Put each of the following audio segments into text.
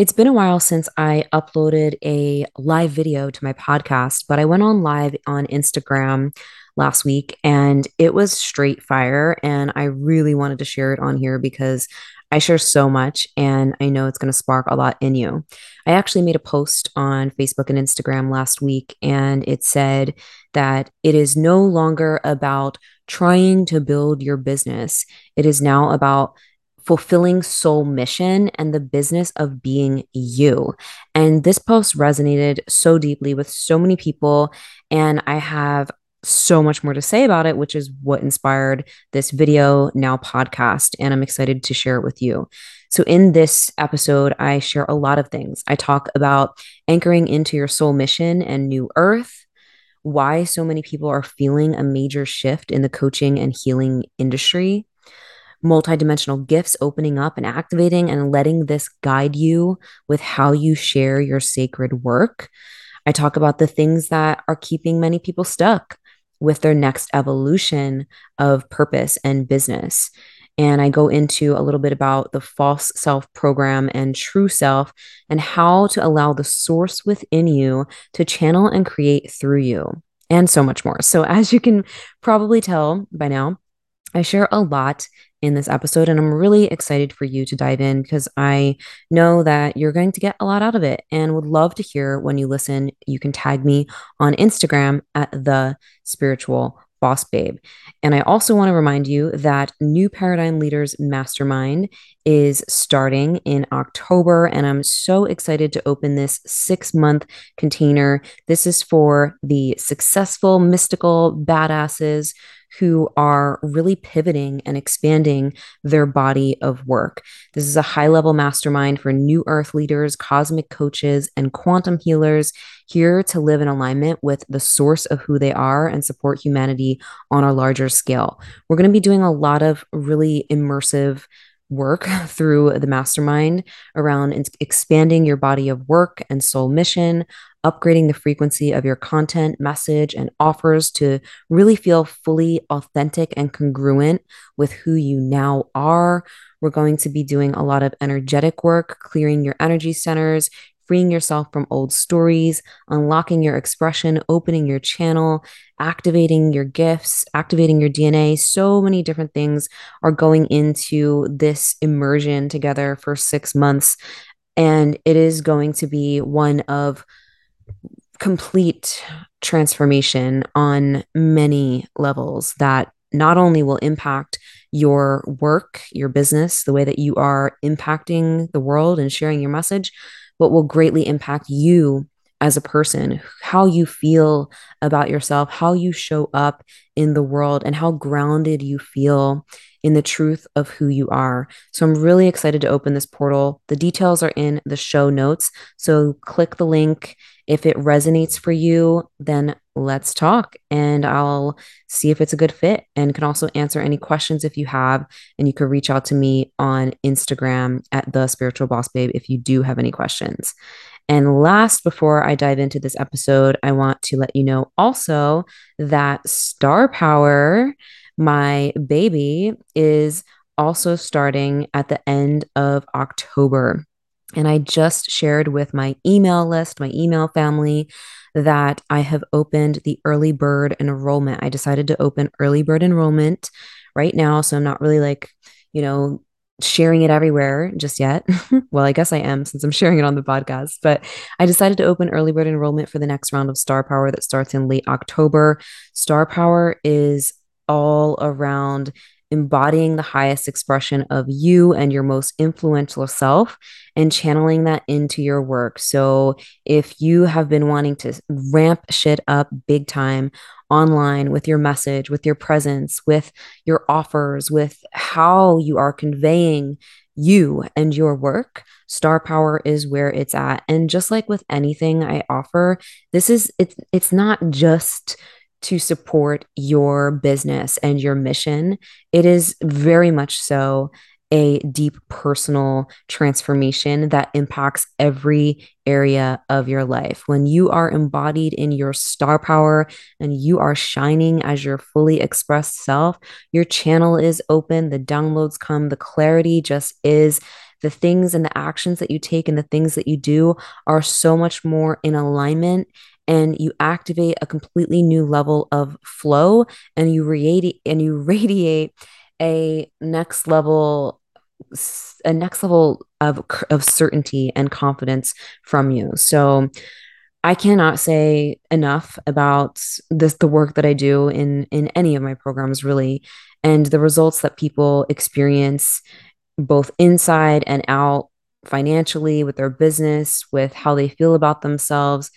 It's been a while since I uploaded a live video to my podcast, but I went on live on Instagram last week and it was straight fire. And I really wanted to share it on here because I share so much and I know it's going to spark a lot in you. I actually made a post on Facebook and Instagram last week and it said that it is no longer about trying to build your business, it is now about fulfilling soul mission and the business of being you. And this post resonated so deeply with so many people. And I have so much more to say about it, which is what inspired this video, now podcast. And I'm excited to share it with you. So, in this episode, I share a lot of things. I talk about anchoring into your soul mission and new earth, why so many people are feeling a major shift in the coaching and healing industry multidimensional gifts opening up and activating and letting this guide you with how you share your sacred work. I talk about the things that are keeping many people stuck with their next evolution of purpose and business. And I go into a little bit about the false self program and true self and how to allow the source within you to channel and create through you, and so much more. So, as you can probably tell by now, I share a lot in this episode, and I'm really excited for you to dive in because I know that you're going to get a lot out of it and would love to hear when you listen. You can tag me on Instagram at the spiritual boss babe. And I also want to remind you that New Paradigm Leaders Mastermind is starting in October, and I'm so excited to open this six month container. This is for the successful, mystical badasses who are really pivoting and expanding their body of work. This is a high level mastermind for new earth leaders, cosmic coaches, and quantum healers here to live in alignment with the source of who they are and support humanity on a larger scale. We're going to be doing a lot of really immersive work through the mastermind around expanding your body of work and soul mission, upgrading the frequency of your content, message, and offers to really feel fully authentic and congruent with who you now are. We're going to be doing a lot of energetic work, clearing your energy centers, freeing yourself from old stories, unlocking your expression, opening your channel, activating your gifts, activating your DNA. So many different things are going into this immersion together for six months. And it is going to be one of complete transformation on many levels that not only will impact your work, your business, the way that you are impacting the world and sharing your message, but will greatly impact you as a person, how you feel about yourself, how you show up in the world, and how grounded you feel in the truth of who you are. So I'm really excited to open this portal. The details are in the show notes. So click the link. If it resonates for you, then let's talk and I'll see if it's a good fit and can also answer any questions if you have. And you can reach out to me on Instagram at the spiritual boss babe if you do have any questions. And last, before I dive into this episode, I want to let you know also that Star Power my baby is also starting at the end of October. And I just shared with my email list, my email family, that I have opened the early bird enrollment. I decided to open early bird enrollment right now. So I'm not really like, you know, sharing it everywhere just yet. well, I guess I am since I'm sharing it on the podcast, but I decided to open early bird enrollment for the next round of Star Power that starts in late October. Star Power is all around embodying the highest expression of you and your most influential self and channeling that into your work. So, if you have been wanting to ramp shit up big time online with your message, with your presence, with your offers, with how you are conveying you and your work, star power is where it's at. And just like with anything I offer, this is it's it's not just to support your business and your mission. It is very much so a deep personal transformation that impacts every area of your life. When you are embodied in your star power and you are shining as your fully expressed self, your channel is open, the downloads come, the clarity just is the things and the actions that you take and the things that you do are so much more in alignment and you activate a completely new level of flow and you radiate and you radiate a next level a next level of of certainty and confidence from you. So I cannot say enough about this the work that I do in in any of my programs really and the results that people experience both inside and out financially with their business with how they feel about themselves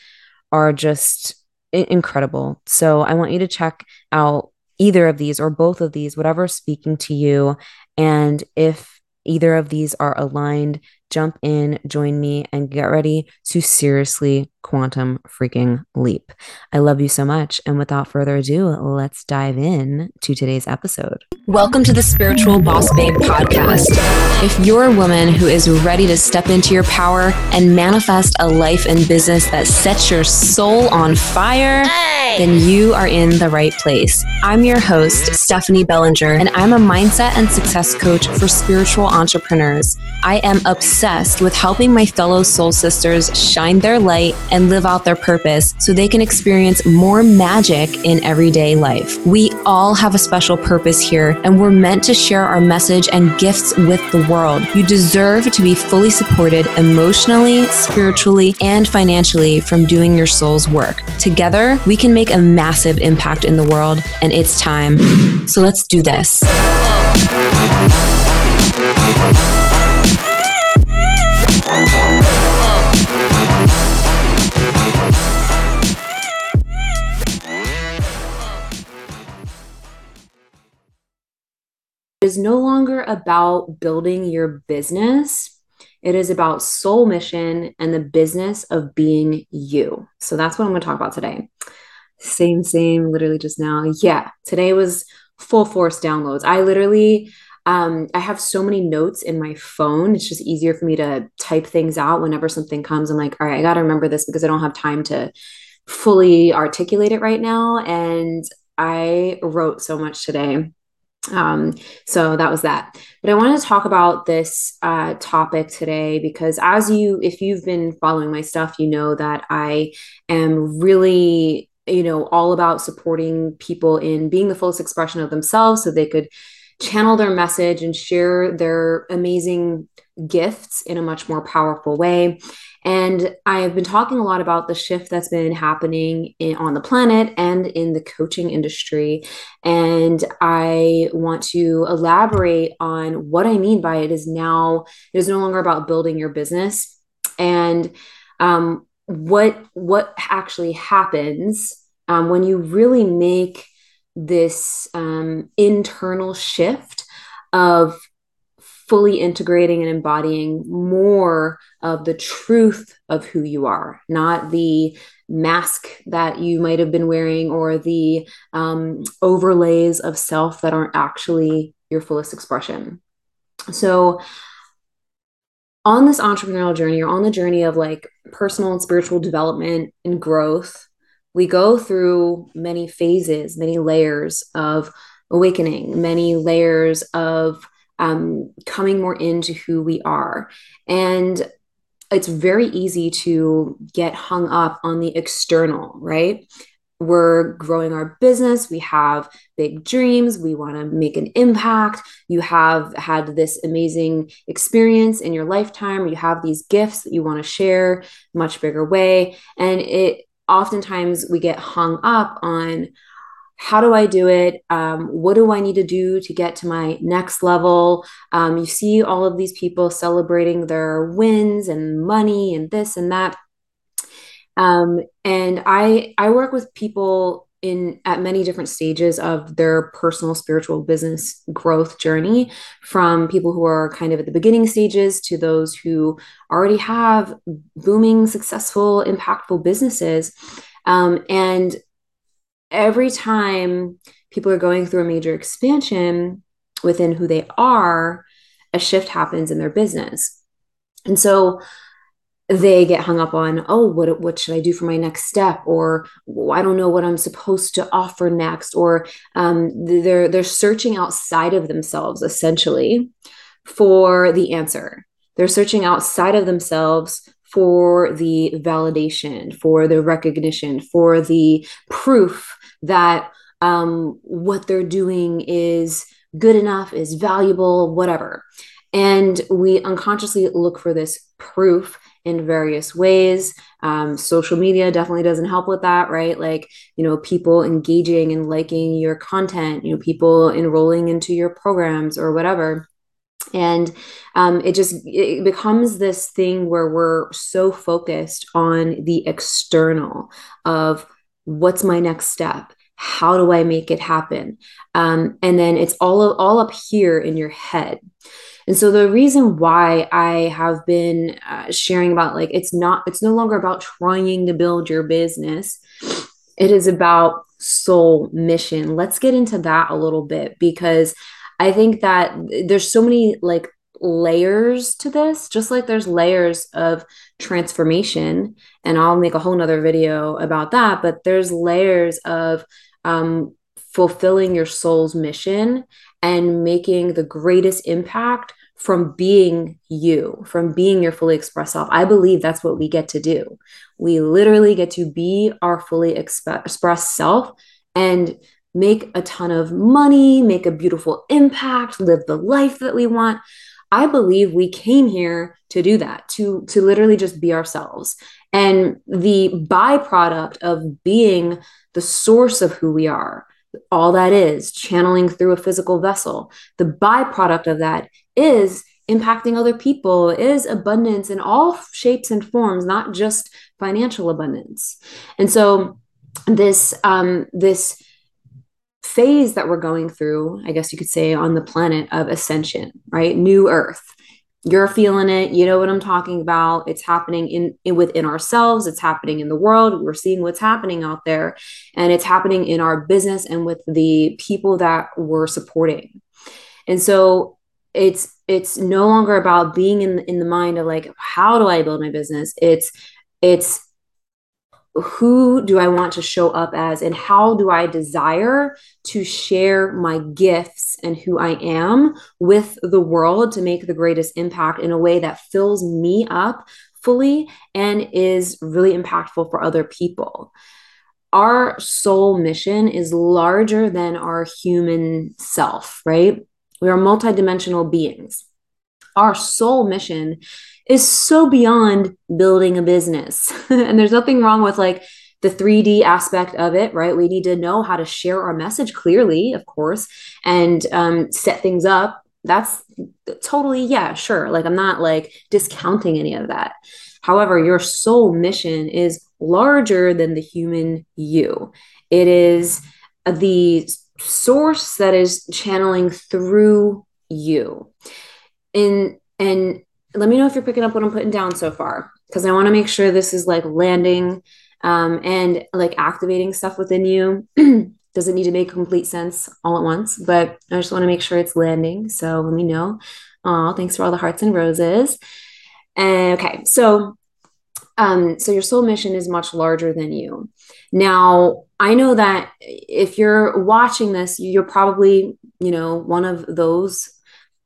are just incredible. So I want you to check out either of these or both of these whatever speaking to you and if either of these are aligned jump in, join me, and get ready to seriously quantum freaking leap. I love you so much. And without further ado, let's dive in to today's episode. Welcome to the Spiritual Boss Babe podcast. If you're a woman who is ready to step into your power and manifest a life and business that sets your soul on fire, hey. then you are in the right place. I'm your host, Stephanie Bellinger, and I'm a mindset and success coach for spiritual entrepreneurs. I am obsessed obsessed with helping my fellow soul sisters shine their light and live out their purpose so they can experience more magic in everyday life. We all have a special purpose here, and we're meant to share our message and gifts with the world. You deserve to be fully supported emotionally, spiritually, and financially from doing your soul's work. Together, we can make a massive impact in the world, and it's time. So let's do this is no longer about building your business. It is about soul mission and the business of being you. So that's what I'm going to talk about today. Same, same, literally just now. Yeah, today was full force downloads. I literally um, I have so many notes in my phone. It's just easier for me to type things out whenever something comes. I'm like, all right, I got to remember this because I don't have time to fully articulate it right now. And I wrote so much today. Um, so that was that. But I wanted to talk about this uh, topic today because, as you, if you've been following my stuff, you know that I am really, you know, all about supporting people in being the fullest expression of themselves so they could channel their message and share their amazing gifts in a much more powerful way. And I've been talking a lot about the shift that's been happening in, on the planet and in the coaching industry. And I want to elaborate on what I mean by it is now, it is no longer about building your business. And um, what what actually happens um, when you really make this um, internal shift of fully integrating and embodying more of the truth of who you are, not the mask that you might have been wearing or the um, overlays of self that aren't actually your fullest expression. So, on this entrepreneurial journey or on the journey of like personal and spiritual development and growth, we go through many phases, many layers of awakening, many layers of um, coming more into who we are. And it's very easy to get hung up on the external, right? We're growing our business. We have big dreams. We want to make an impact. You have had this amazing experience in your lifetime. You have these gifts that you want to share much bigger way. And it oftentimes we get hung up on how do I do it? Um, what do I need to do to get to my next level? Um, you see all of these people celebrating their wins and money and this and that. Um, and I I work with people in at many different stages of their personal spiritual business growth journey from people who are kind of at the beginning stages to those who already have booming successful impactful businesses um, and every time people are going through a major expansion within who they are a shift happens in their business. And so they get hung up on oh what what should i do for my next step? Or i don't know what i'm supposed to offer next. Or um, they're they're searching outside of themselves essentially for the answer. They're searching outside of themselves for the validation, for the recognition, for the proof that um, what they're doing is good enough, is valuable, whatever. And we unconsciously look for this proof in various ways. Um, social media definitely doesn't help with that, right? Like, you know, people engaging and liking your content, you know, people enrolling into your programs or whatever and um, it just it becomes this thing where we're so focused on the external of what's my next step? How do i make it happen? Um, and then it's all all up here in your head. And so the reason why i have been uh, sharing about like it's not it's no longer about trying to build your business. It is about soul mission. Let's get into that a little bit because I think that there's so many like layers to this, just like there's layers of transformation. And I'll make a whole nother video about that. But there's layers of um, fulfilling your soul's mission and making the greatest impact from being you, from being your fully expressed self. I believe that's what we get to do. We literally get to be our fully exp- expressed self and make a ton of money, make a beautiful impact, live the life that we want. I believe we came here to do that, to to literally just be ourselves. And the byproduct of being the source of who we are, all that is channeling through a physical vessel. The byproduct of that is impacting other people, is abundance in all shapes and forms, not just financial abundance. And so this um this phase that we're going through, I guess you could say, on the planet of ascension, right? New Earth. You're feeling it. You know what I'm talking about. It's happening in, in within ourselves. It's happening in the world. We're seeing what's happening out there, and it's happening in our business and with the people that we're supporting. And so it's it's no longer about being in in the mind of like how do I build my business. It's it's who do I want to show up as and how do I desire to share my gifts and who I am with the world to make the greatest impact in a way that fills me up fully and is really impactful for other people. Our soul mission is larger than our human self, right? We are multidimensional beings. Our soul mission is so beyond building a business. and there's nothing wrong with like the 3D aspect of it, right? We need to know how to share our message clearly, of course, and um, set things up. That's totally, yeah, sure. Like, I'm not like discounting any of that. However, your soul mission is larger than the human you. It is the source that is channeling through you. In and let me know if you're picking up what I'm putting down so far because I want to make sure this is like landing um, and like activating stuff within you. Doesn't need to make complete sense all at once, but I just want to make sure it's landing. So let me know. Thanks for all the hearts and roses. And, okay, so um, so your soul mission is much larger than you. Now, I know that if you're watching this, you're probably, you know, one of those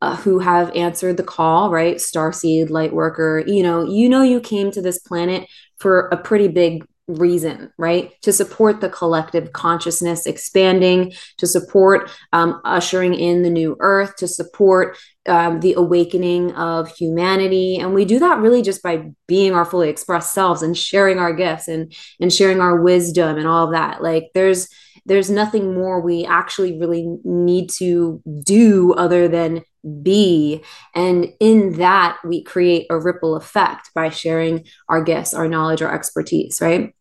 uh, who have answered the call, right? Starseed, Lightworker, you know, you know, you came to this planet for a pretty big reason, right? To support the collective consciousness expanding, to support um, ushering in the new earth, to support um, the awakening of humanity. And we do that really just by being our fully expressed selves and sharing our gifts and, and sharing our wisdom and all of that. Like there's, there's nothing more we actually really need to do other than be. And in that, we create a ripple effect by sharing our gifts, our knowledge, our expertise, right?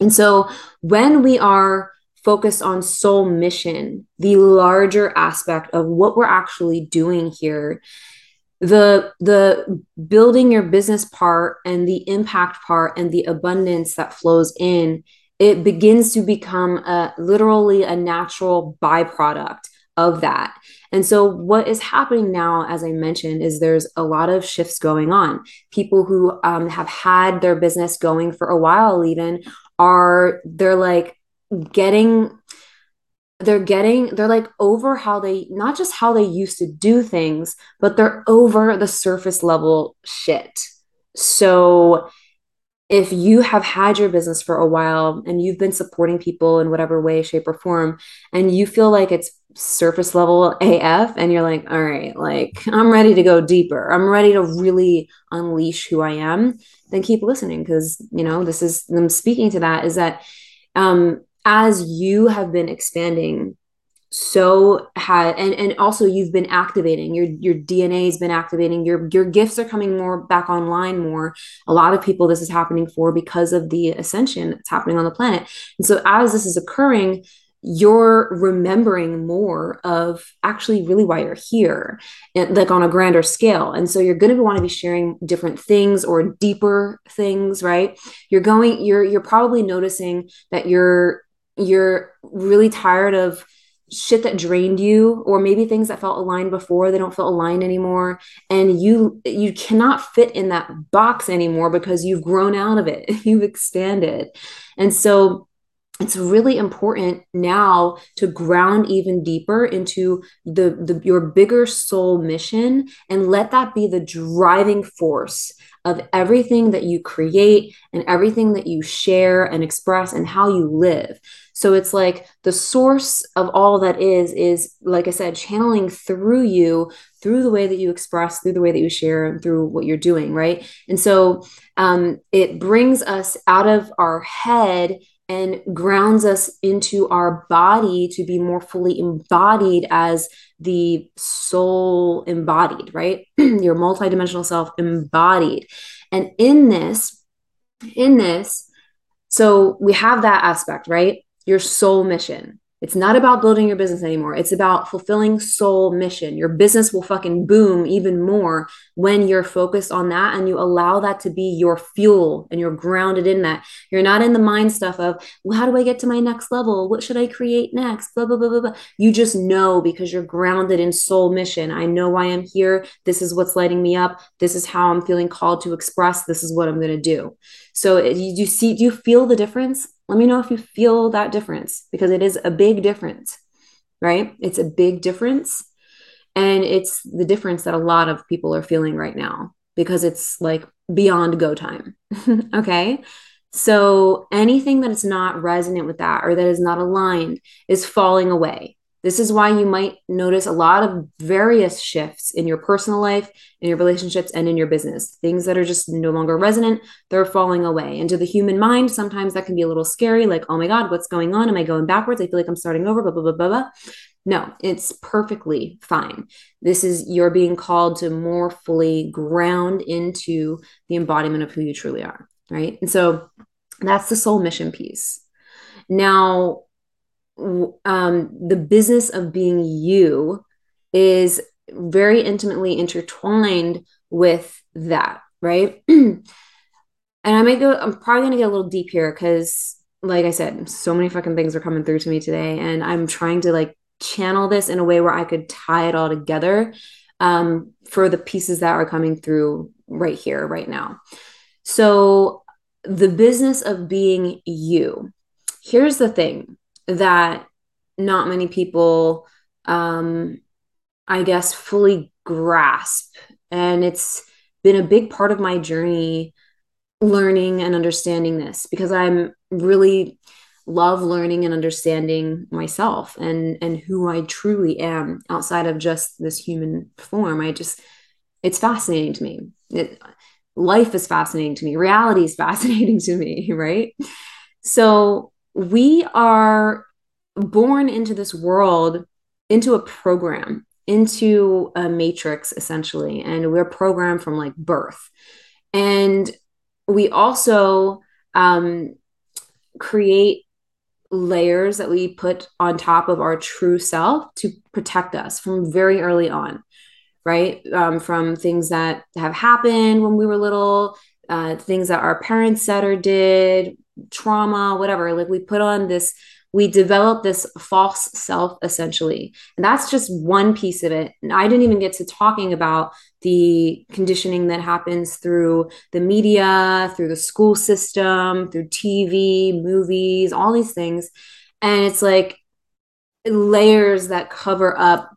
And so when we are focused on soul mission, the larger aspect of what we're actually doing here, the the building your business part and the impact part and the abundance that flows in it begins to become a literally a natural byproduct of that and so, what is happening now, as I mentioned, is there's a lot of shifts going on. People who um, have had their business going for a while, even, are they're like getting they're getting they're like over how they not just how they used to do things but they're over the surface level shit so if you have had your business for a while and you've been supporting people in whatever way shape or form and you feel like it's surface level af and you're like all right like i'm ready to go deeper. I'm ready to really unleash who i am. Then keep listening because you know this is them speaking to that is that um as you have been expanding so had and and also you've been activating your your dna has been activating your your gifts are coming more back online more. A lot of people this is happening for because of the ascension that's happening on the planet. And so as this is occurring you're remembering more of actually really why you're here like on a grander scale. And so you're going to want to be sharing different things or deeper things right? You're going you're you're probably noticing that you're you're really tired of shit that drained you or maybe things that felt aligned before they don't feel aligned anymore. And you you cannot fit in that box anymore because you've grown out of it you've expanded. And so it's really important now to ground even deeper into the, the your bigger soul mission and let that be the driving force of everything that you create and everything that you share and express and how you live. So it's like the source of all that is is like i said channeling through you through the way that you express through the way that you share and through what you're doing right? And so um, it brings us out of our head and grounds us into our body to be more fully embodied as the soul embodied, right? Your multidimensional self embodied. And in this, in this, so we have that aspect, right? Your soul mission. It's not about building your business anymore. It's about fulfilling soul mission. Your business will fucking boom even more when you're focused on that and you allow that to be your fuel and you're grounded in that. You're not in the mind stuff of, well, how do I get to my next level? What should I create next? Blah, blah, blah, blah, blah. You just know because you're grounded in soul mission. I know why I'm here. This is what's lighting me up. This is how I'm feeling called to express. This is what I'm going to do. So you, you see, do you feel the difference? Let me know if you feel that difference because it is a big difference, right? It's a big difference. And it's the difference that a lot of people are feeling right now because it's like beyond go time. okay. So anything that is not resonant with that or that is not aligned is falling away. This is why you might notice a lot of various shifts in your personal life, in your relationships, and in your business. Things that are just no longer resonant, they're falling away. And to the human mind, sometimes that can be a little scary like, oh my God, what's going on? Am I going backwards? I feel like I'm starting over, blah, blah, blah, blah, blah. No, it's perfectly fine. This is you're being called to more fully ground into the embodiment of who you truly are. Right. And so that's the soul mission piece. Now, um, the business of being you is very intimately intertwined with that, right? and I might go, I'm probably going to get a little deep here because, like I said, so many fucking things are coming through to me today. And I'm trying to like channel this in a way where I could tie it all together um, for the pieces that are coming through right here, right now. So, the business of being you. Here's the thing that not many people um i guess fully grasp. And it's been a big part of my journey learning and understanding this because i'm really love learning and understanding myself and and who i truly am outside of just this human form. I just it's fascinating to me. It, life is fascinating to me. Reality is fascinating to me right? So we are born into this world, into a program, into a matrix essentially. And we're programmed from like birth. And we also um, create layers that we put on top of our true self to protect us from very early on, right? Um, from things that have happened when we were little, uh, things that our parents said or did, trauma, whatever. Like we put on this we develop this false self essentially. And that's just one piece of it. And I didn't even get to talking about the conditioning that happens through the media, through the school system, through TV, movies, all these things. And it's like layers that cover up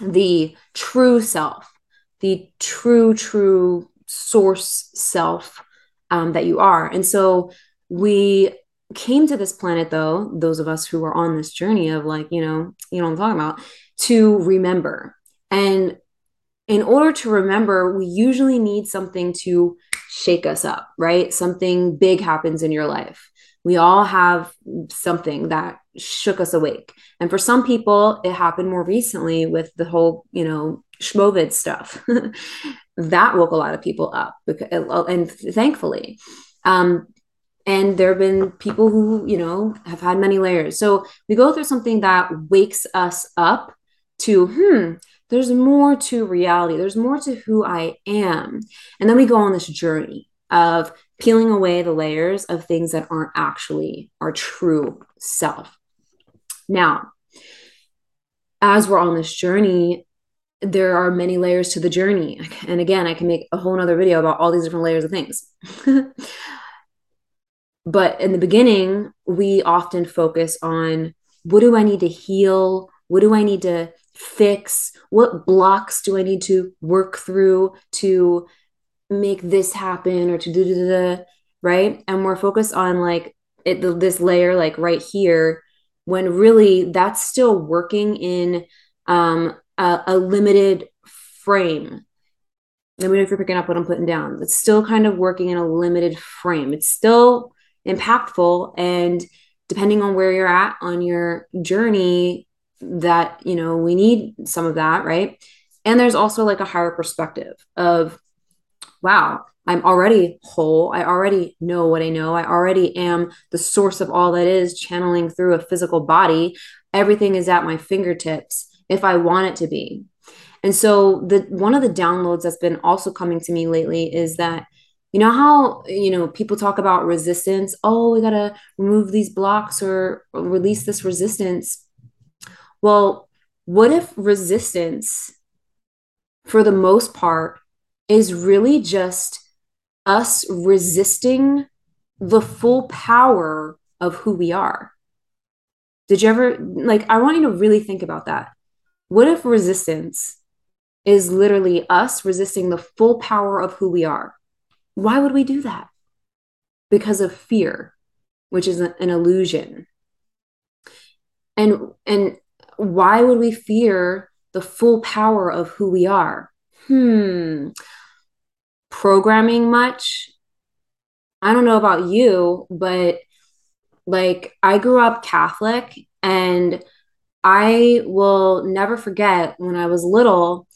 the true self, the true, true source self um, that you are. And so we came to this planet, though, those of us who are on this journey of like, you know, you know I'm talking about, to remember. And in order to remember, we usually need something to shake us up, right? Something big happens in your life. We all have something that shook us awake. And for some people, it happened more recently with the whole, you know, schmovid stuff. that woke a lot of people up, and thankfully. Um, and there have been people who, you know, have had many layers. So we go through something that wakes us up to, hmm, there's more to reality. There's more to who I am. And then we go on this journey of peeling away the layers of things that aren't actually our true self. Now, as we're on this journey, there are many layers to the journey. And again, I can make a whole nother video about all these different layers of things. but in the beginning, we often focus on what do I need to heal? What do I need to fix? What blocks do I need to work through to make this happen or to do da, right? And we're focused on like it, this layer, like right here, when really that's still working in um, a, a limited frame. Let me know if you're picking up what I'm putting down. It's still kind of working in a limited frame. It's still impactful. And depending on where you're at on your journey that you know we need some of that right? And there's also like a higher perspective of wow i'm already whole. I already know what i know. I already am the source of all that is channeling through a physical body. Everything is at my fingertips if i want it to be. And so the one of the downloads that's been also coming to me lately is that you know how you know people talk about resistance oh we got to remove these blocks or release this resistance well, what if resistance, for the most part, is really just us resisting the full power of who we are? Did you ever, like, I want you to really think about that. What if resistance is literally us resisting the full power of who we are? Why would we do that? Because of fear, which is an illusion. And and why would we fear the full power of who we are? Hmm. Programming much? I don't know about you, but like I grew up Catholic and I will never forget when I was little,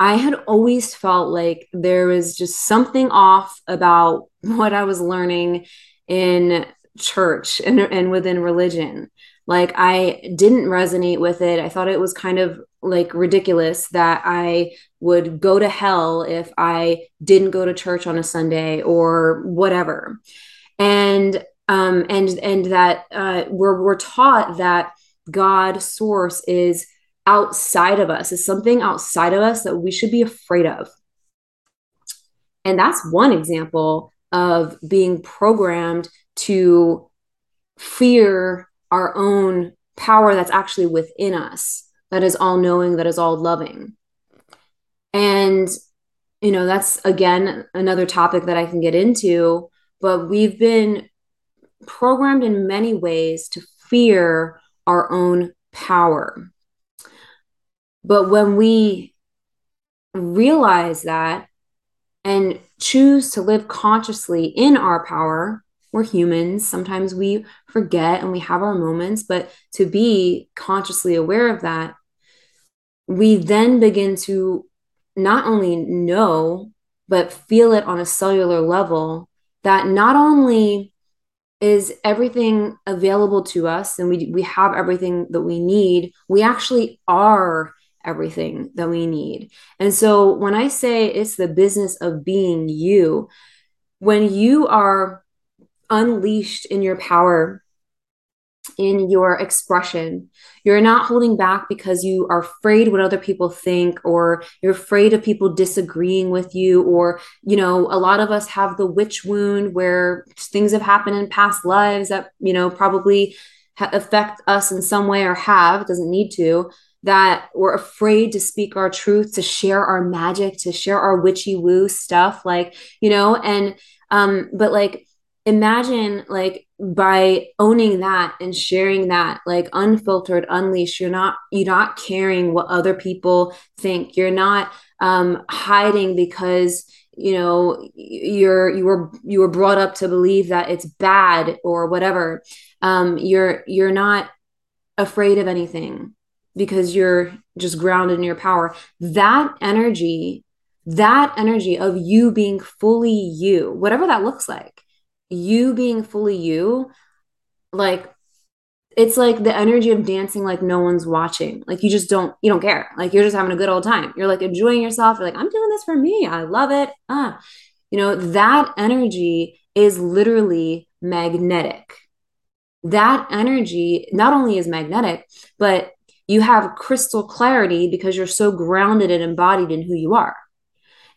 I had always felt like there was just something off about what I was learning in church and, and within religion. Like I didn't resonate with it. I thought it was kind of like ridiculous that I would go to hell if I didn't go to church on a Sunday or whatever. And um and and that uh we're we're taught that God source is outside of us, is something outside of us that we should be afraid of. And that's one example of being programmed to fear our own power that's actually within us, that is all knowing, that is all loving. And, you know, that's again another topic that I can get into, but we've been programmed in many ways to fear our own power. But when we realize that and choose to live consciously in our power, we're humans. Sometimes we forget and we have our moments, but to be consciously aware of that, we then begin to not only know, but feel it on a cellular level that not only is everything available to us and we, we have everything that we need, we actually are everything that we need. And so when I say it's the business of being you, when you are unleashed in your power in your expression. You're not holding back because you are afraid what other people think or you're afraid of people disagreeing with you or you know, a lot of us have the witch wound where things have happened in past lives that, you know, probably affect us in some way or have, doesn't need to, that we're afraid to speak our truth, to share our magic, to share our witchy woo stuff, like, you know, and, um, but like, imagine like by owning that and sharing that like unfiltered unleashed you're not you're not caring what other people think. You're not um hiding because you know you're you were you were brought up to believe that it's bad or whatever. Um you're you're not afraid of anything because you're just grounded in your power that energy that energy of you being fully you whatever that looks like you being fully you, like it's like the energy of dancing like no one's watching. Like you just don't you don't care. Like you're just having a good old time. You're like enjoying yourself. You're like I'm doing this for me. I love it. Ah. You know, that energy is literally magnetic. That energy not only is magnetic, but you have crystal clarity because you're so grounded and embodied in who you are.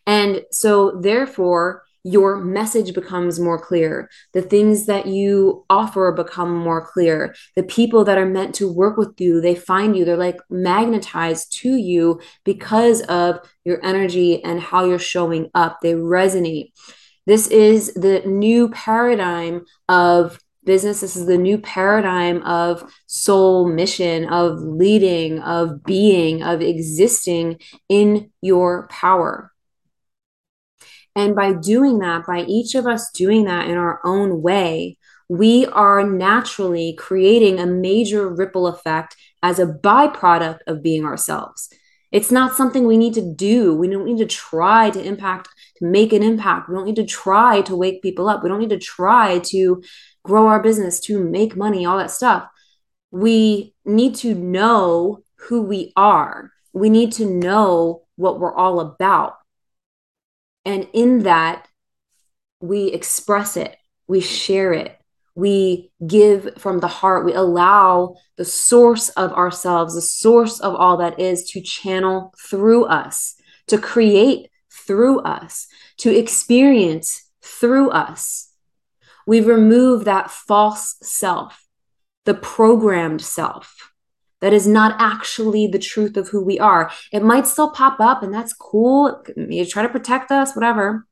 And so therefore your message becomes more clear. The things that you offer become more clear. The people that are meant to work with you, they find you, they're like magnetized to you because of your energy and how you're showing up. They resonate. This is the new paradigm of business. This is the new paradigm of soul mission, of leading, of being, of existing in your power. And by doing that, by each of us doing that in our own way, we are naturally creating a major ripple effect as a byproduct of being ourselves. It's not something we need to do. We don't need to try to impact, to make an impact. We don't need to try to wake people up. We don't need to try to grow our business, to make money, all that stuff. We need to know who we are. We need to know what we're all about. And in that, we express it, we share it, we give from the heart, we allow the source of ourselves, the source of all that is to channel through us, to create through us, to experience through us. We remove that false self, the programmed self that is not actually the truth of who we are. It might still pop up, and that's cool. You try to protect us, whatever.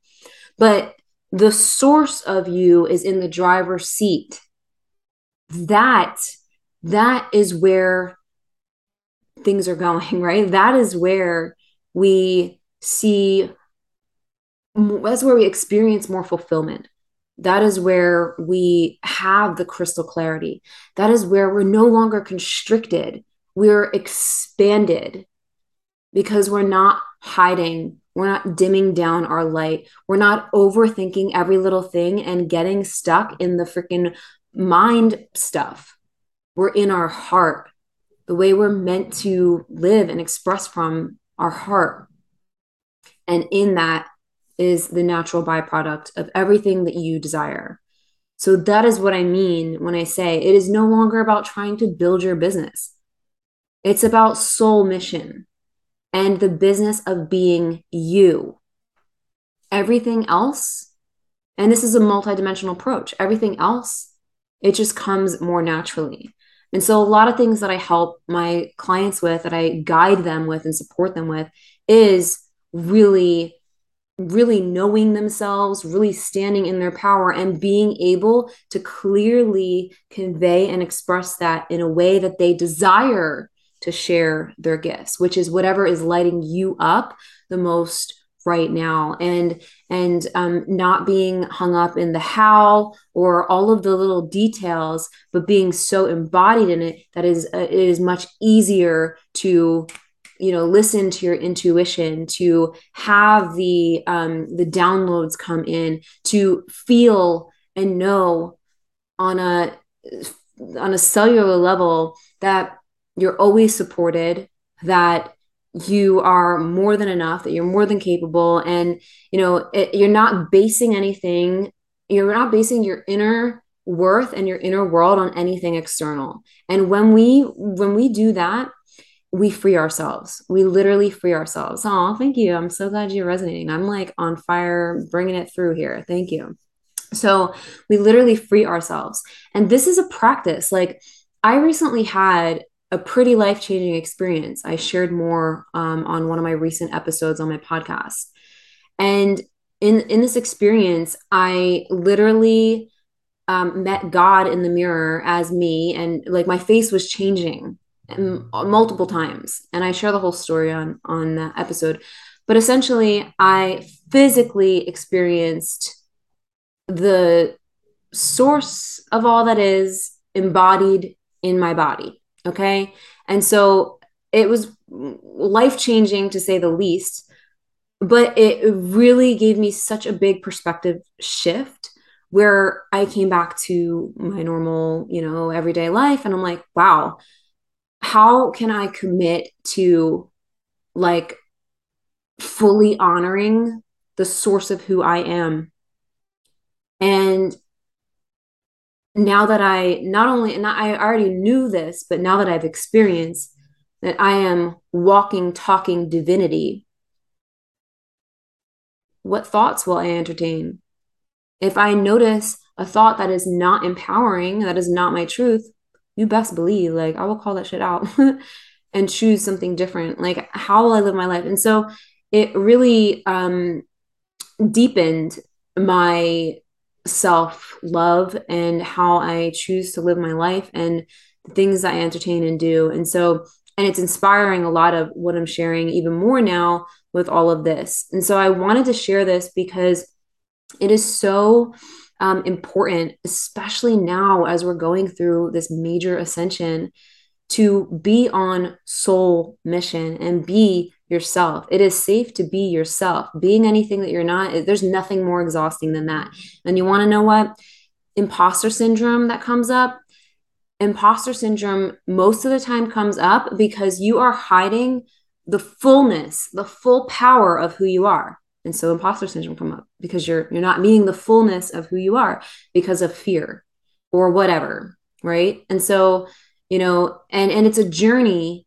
But the source of you is in the driver's seat. That that is where things are going, right? That is where we see that's where we experience more fulfillment. That is where we have the crystal clarity. That is where we're no longer constricted. We're expanded because we're not hiding. We're not dimming down our light. We're not overthinking every little thing and getting stuck in the freaking mind stuff. We're in our heart, the way we're meant to live and express from our heart. And in that, is the natural byproduct of everything that you desire. So that is what I mean when I say it is no longer about trying to build your business. It's about soul mission and the business of being you. Everything else, and this is a multidimensional approach, everything else, it just comes more naturally. And so, a lot of things that I help my clients with, that I guide them with and support them with, is really really knowing themselves, really standing in their power, and being able to clearly convey and express that in a way that they desire to share their gifts, which is whatever is lighting you up the most right now. And and um, not being hung up in the how or all of the little details but being so embodied in it that is uh, it is much easier to you know listen to your intuition to have the um the downloads come in to feel and know on a on a cellular level that you're always supported that you are more than enough that you're more than capable and you know it, you're not basing anything you're not basing your inner worth and your inner world on anything external. And when we when we do that we free ourselves. We literally free ourselves. Oh, thank you. I'm so glad you're resonating. I'm like on fire, bringing it through here. Thank you. So we literally free ourselves. And this is a practice. Like I recently had a pretty life changing experience. I shared more um, on one of my recent episodes on my podcast. And in, in this experience, I literally um, met God in the mirror as me, and like my face was changing multiple times. And I share the whole story on on that episode. But essentially, I physically experienced the source of all that is embodied in my body. Okay. And so it was life changing to say the least, but it really gave me such a big perspective shift where I came back to my normal, you know, everyday life. And I'm like, wow, how can I commit to like fully honoring the source of who I am? And now that I not only, and I already knew this, but now that I've experienced that I am walking, talking divinity, what thoughts will I entertain? If I notice a thought that is not empowering, that is not my truth, you best believe, like, I will call that shit out and choose something different. Like, how will I live my life? And so it really um, deepened my self love and how I choose to live my life and the things I entertain and do. And so, and it's inspiring a lot of what I'm sharing even more now with all of this. And so I wanted to share this because it is so um, important, especially now as we're going through this major ascension, to be on soul mission and be yourself. It is safe to be yourself. Being anything that you're not, there's nothing more exhausting than that. And you want to know what? Imposter syndrome that comes up. Imposter syndrome most of the time comes up because you are hiding the fullness, the full power of who you are. And so imposter syndrome come up because you're you're not meeting the fullness of who you are because of fear or whatever, right? And so, you know, and and it's a journey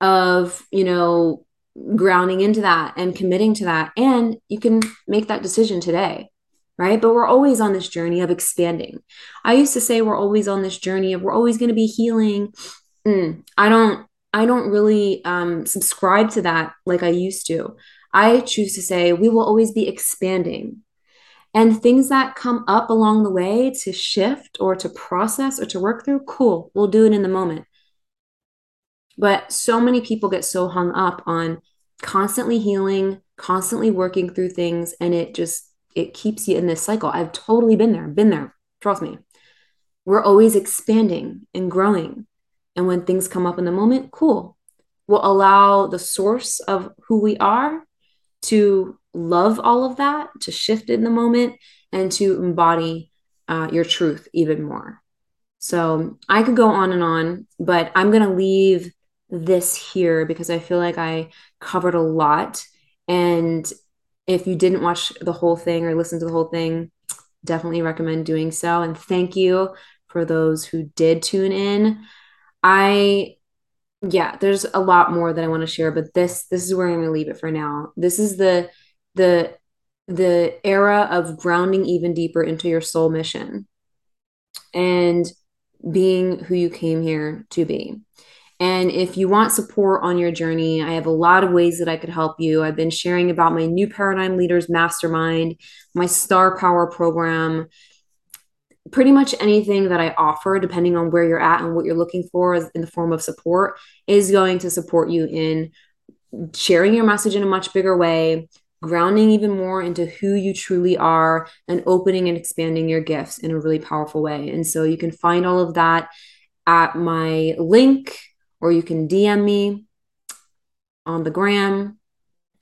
of, you know, grounding into that and committing to that. And you can make that decision today, right? But we're always on this journey of expanding. I used to say we're always on this journey of we're always going to be healing. Mm, I don't, I don't really um, subscribe to that like I used to. I choose to say we will always be expanding. And things that come up along the way to shift or to process or to work through, cool, we'll do it in the moment. But so many people get so hung up on constantly healing, constantly working through things, and it just it keeps you in this cycle. I've totally been there, been there. Trust me. We're always expanding and growing. And when things come up in the moment, cool. We'll allow the source of who we are to love all of that, to shift in the moment, and to embody uh, your truth even more. So I could go on and on, but I'm going to leave this here because I feel like I covered a lot. And if you didn't watch the whole thing or listen to the whole thing, definitely recommend doing so. And thank you for those who did tune in. I yeah, there's a lot more that I want to share, but this this is where I'm going to leave it for now. This is the the the era of grounding even deeper into your soul mission and being who you came here to be. And if you want support on your journey, I have a lot of ways that I could help you. I've been sharing about my new Paradigm Leaders Mastermind, my Star Power program, pretty much anything that I offer, depending on where you're at and what you're looking for in the form of support, is going to support you in sharing your message in a much bigger way, grounding even more into who you truly are, and opening and expanding your gifts in a really powerful way. And so you can find all of that at my link or you can DM me on the gram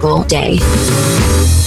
magical day.